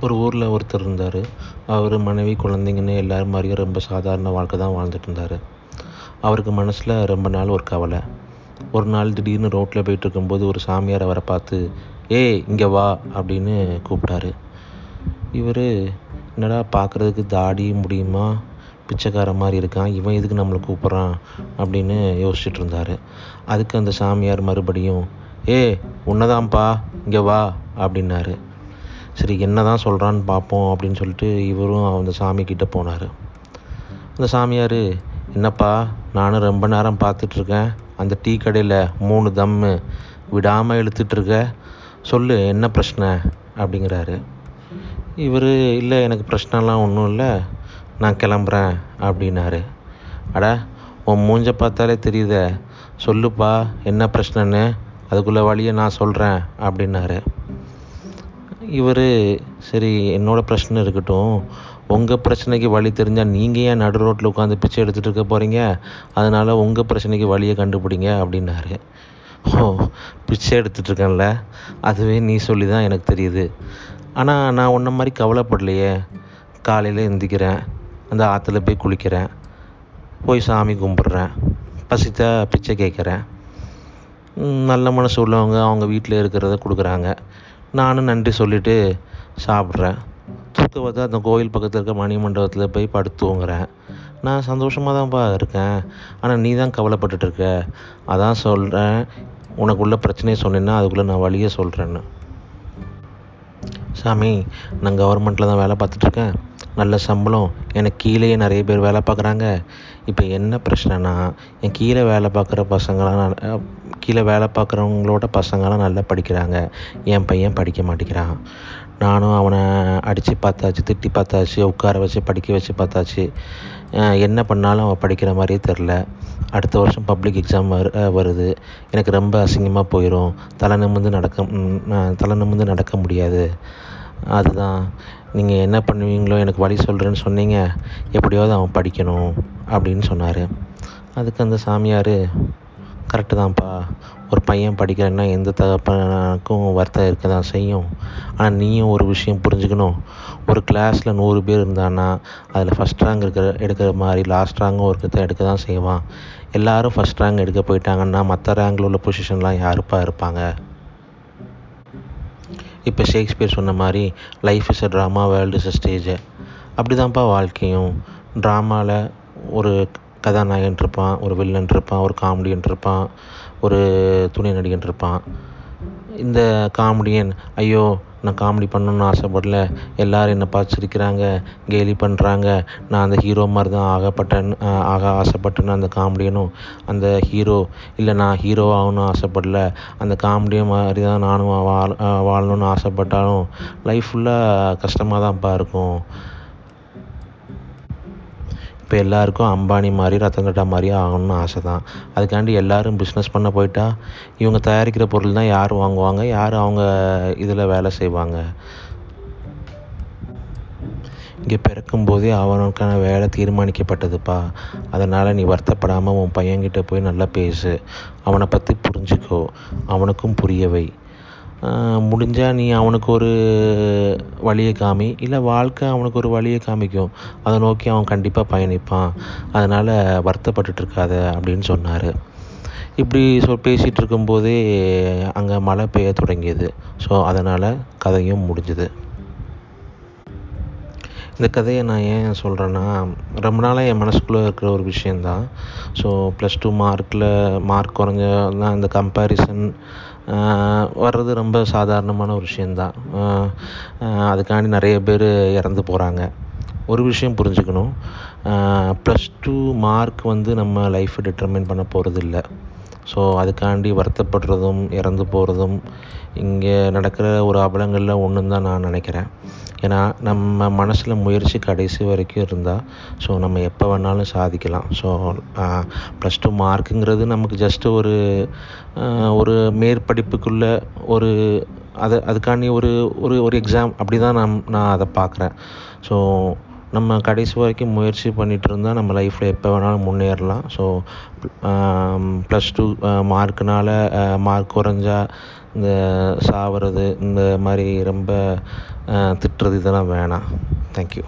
ஒரு ஊரில் ஒருத்தர் இருந்தார். அவர் மனைவி குழந்தைங்கன்னு எல்லோரும் மாதிரியும் ரொம்ப சாதாரண வாழ்க்கை தான் வாழ்ந்துட்டு இருந்தார். அவருக்கு மனசில் ரொம்ப நாள் ஒரு கவலை. ஒரு நாள் திடீர்னு ரோட்டில் போயிட்டு இருக்கும்போது ஒரு சாமியார் அவரை பார்த்து ஏய் இங்கே வா அப்படின்னு கூப்பிட்டாரு. இவர் என்னடா பார்க்குறதுக்கு தாடி முடியுமா? பிச்சைக்கார மாதிரி இருக்கான். இவன் எதுக்கு நம்மளை கூப்பிட்றான்? அப்படின்னு யோசிச்சுட்டு இருந்தார். அதுக்கு அந்த சாமியார் மறுபடியும் ஏ உன்னதான்ப்பா இங்கே வா அப்படின்னாரு. சரி என்ன தான் சொல்கிறான்னு பார்ப்போம் அப்படின்னு சொல்லிட்டு இவரும் அந்த சாமிக்கிட்ட போனார். அந்த சாமியார் என்னப்பா நானும் ரொம்ப நேரம் பார்த்துட்ருக்கேன். அந்த டீ கடையில் மூணு தம்மு விடாமல் இழுத்துட்ருக்க. சொல்லு என்ன பிரச்சனை? அப்படிங்கிறாரு. இவர் இல்லை எனக்கு பிரச்சனைலாம் ஒன்றும் இல்லை. நான் கிளம்புறேன் அப்படின்னாரு. அட உன் மூஞ்ச பார்த்தாலே தெரியுத. சொல்லுப்பா என்ன பிரச்சனைன்னு. அதுக்குள்ளே வழியை நான் சொல்கிறேன் அப்படின்னாரு. இவர் சரி என்னோடய பிரச்சனை இருக்கட்டும். உங்கள் பிரச்சனைக்கு வழி தெரிஞ்சால் நீங்கள் ஏன் நடு ரோட்டில் உட்காந்து பிச்சை எடுத்துகிட்டு இருக்க போகிறீங்க அதனால் உங்கள் பிரச்சனைக்கு வழியை கண்டுபிடிங்க அப்படின்னாரு. ஓ பிச்சை எடுத்துகிட்டு இருக்கேன்ல. அதுவே நீ சொல்லி தான் எனக்கு தெரியுது. ஆனால் நான் உன்ன மாதிரி கவலைப்படலையே. காலையில் எந்திக்கிறேன். அந்த ஆற்றுல போய் குளிக்கிறேன். போய் சாமி கும்பிட்றேன். பசித்தா பிச்சை கேட்குறேன். நல்ல மனசு உள்ளவங்க அவங்க வீட்டில் இருக்கிறத கொடுக்குறாங்க. நானும் நன்றி சொல்லிவிட்டு சாப்பிட்றேன். தூக்க பார்த்தா அந்த கோயில் பக்கத்தில் இருக்க மணி மண்டபத்தில் போய் படுத்து தூங்குறேன். நான் சந்தோஷமாக தான்ப்பா இருக்கேன். ஆனால் நீ தான் கவலைப்பட்டுட்ருக்க அதான் சொல்கிறேன் உனக்குள்ள பிரச்சனையை சொன்னேன்னா அதுக்குள்ளே நான் வழியை சொல்கிறேன்னு சாமி நான் கவர்மெண்ட்டில் தான் வேலை பார்த்துட்ருக்கேன் நல்ல சம்பளம். எனக்கு கீழேயே நிறைய பேர் வேலை பார்க்குறாங்க. இப்போ என்ன பிரச்சனைனா என் கீழே வேலை பார்க்குற பசங்களாம் கீழே வேலை பார்க்குறவங்களோட பசங்களாம் நல்லா படிக்கிறாங்க. என் பையன் படிக்க மாட்டேங்கிறான். நானும் அவனை அடித்து பார்த்தாச்சு திட்டி பார்த்தாச்சு உட்கார வச்சு படிக்க வச்சு பார்த்தாச்சு. என்ன பண்ணாலும் அவன் படிக்கிற மாதிரியே தெரில. அடுத்த வருஷம் பப்ளிக் எக்ஸாம் வரு வருது. எனக்கு ரொம்ப அசிங்கமாக போயிடும் தலை நிமிர்ந்து நடக்க தலை நிமிர்ந்து நடக்க முடியாது. அதுதான். நீங்கள் என்ன பண்ணுவீங்களோ எனக்கு வழி சொல்கிறேன்னு சொன்னீங்க. எப்படியாவது அவன் படிக்கணும் அப்படின்னு சொன்னார். அதுக்கு அந்த சாமியார் கரெக்டு தான்ப்பா. ஒரு பையன் படிக்கிறேன்னா எந்த தகப்பனுக்கும் வருத்தம் இருக்க தான் செய்யும். ஆனால் நீயும் ஒரு விஷயம் புரிஞ்சுக்கணும். ஒரு கிளாஸில் நூறு பேர் இருந்தான்னா அதில் ஃபஸ்ட் ரேங்க் இருக்கிற எடுக்கிற மாதிரி லாஸ்ட் ரேங்கும் ஒருத்தர் எடுக்க தான் செய்வான். எல்லோரும் ஃபஸ்ட் ரேங்க் எடுக்க போயிட்டாங்கன்னா மற்ற ரேங்கில் உள்ள பொசிஷன்லாம் யாருப்பா இருப்பாங்க? இப்போ ஷேக்ஸ்பியர் சொன்ன மாதிரி life is a drama world is a stage அப்படி தான்ப்பா வாழ்க்கையும் ட்ராமாவில் ஒரு கதாநாயகன் இருப்பான் ஒரு வில்லன் இருப்பான் ஒரு காமெடியன் இருப்பான் ஒரு துணை நடிகன் இருப்பான் இந்த காமெடியன் ஐயோ நான் காமெடி பண்ணணுன்னு ஆசைப்படல எல்லோரும் என்னை பார்த்து சிரிக்கிறாங்க கேலி பண்ணுறாங்க நான் அந்த ஹீரோ மாதிரி தான் ஆகப்பட்டேன் ஆக ஆசைப்பட்டேன்னு அந்த காமெடியனும் அந்த ஹீரோ இல்லை நான் ஹீரோ ஆகணும்னு ஆசைப்படல அந்த காமெடியன் மாதிரி தான் நானும் வாழ வாழணும்னு ஆசைப்பட்டாலும் லைஃப் ஃபுல்லாக கஷ்டமாக தான்ப்பா இருக்கும். இப்போ எல்லாருக்கும் அம்பானி மாதிரி ரத்தன் டாட்டா மாதிரி ஆகணும்னு ஆசை தான் அதுக்காண்டி எல்லோரும் பிஸ்னஸ் பண்ண போயிட்டா இவங்க தயாரிக்கிற பொருள் தான் யார் வாங்குவாங்க யார் அவங்க இதில் வேலை செய்வாங்க? இங்கே பிறக்கும்போதே அவனுக்கான வேலை தீர்மானிக்கப்பட்டதுப்பா. அதனால் நீ வருத்தப்படாமல் உன் பையன்கிட்ட போய் நல்லா பேசு. அவனை பற்றி புரிஞ்சுக்கோ. அவனுக்கும் புரியவை. முடிஞ்சால் நீ அவனுக்கு ஒரு வழியை காமி இல்லை வாழ்க்கை அவனுக்கு ஒரு வழியை காமிக்கும். அதை நோக்கி அவன் கண்டிப்பாக பயணிப்பான். அதனால் வருத்தப்பட்டுட்டு இருக்காத அப்படின்னு சொன்னார். இப்படி சொ பேசிகிட்டு இருக்கும்போதே அங்கே மழை பெய்ய தொடங்கியது. ஸோ அதனால் கதையும் முடிஞ்சுது. இந்த கதையை நான் ஏன் சொல்கிறேன்னா ரொம்ப நாளாக என் மனசுக்குள்ளே இருக்கிற ஒரு விஷயந்தான் ஸோ ப்ளஸ் டூ மார்க்கில் மார்க் குறைஞ்சதான் இந்த கம்பேரிசன் வர்றது ரொம்ப சாதாரணமான ஒரு விஷயந்தான் அதுக்காண்டி நிறைய பேர் இறந்து போகிறாங்க ஒரு விஷயம் புரிஞ்சுக்கணும். ப்ளஸ் டூ மார்க் வந்து நம்ம லைஃப்பை டிட்டர்மைன் பண்ண போகிறது இல்லை ஸோ அதுக்காண்டி வருத்தப்படுறதும் இறந்து போகிறதும் இங்கே நடக்கிற ஒரு அபலங்களில் ஒன்றுன்னு தான் நான் நினைக்கிறேன். ஏன்னா நம்ம மனசில் முயற்சி கடைசி வரைக்கும் இருந்தால் ஸோ நம்ம எப்போ வேணாலும் சாதிக்கலாம். ஸோ ப்ளஸ் டூ மார்க்குங்கிறது நமக்கு ஜஸ்ட்டு ஒரு ஒரு மேற்படிப்புக்குள்ள ஒரு அதை அதுக்காண்டி ஒரு ஒரு ஒரு எக்ஸாம் அப்படி தான் நான் நான் அதை பார்க்குறேன். ஸோ நம்ம கடைசி வரைக்கும் முயற்சி பண்ணிகிட்டு இருந்தால் நம்ம லைஃப்பில் எப்போ வேணாலும் முன்னேறலாம். ஸோ ப்ளஸ் டூ மார்க்குனால் மார்க் குறைஞ்சா இந்த சாவறது இந்த மாதிரி ரொம்ப திட்டுறது இதெல்லாம் வேணாம். தேங்க்யூ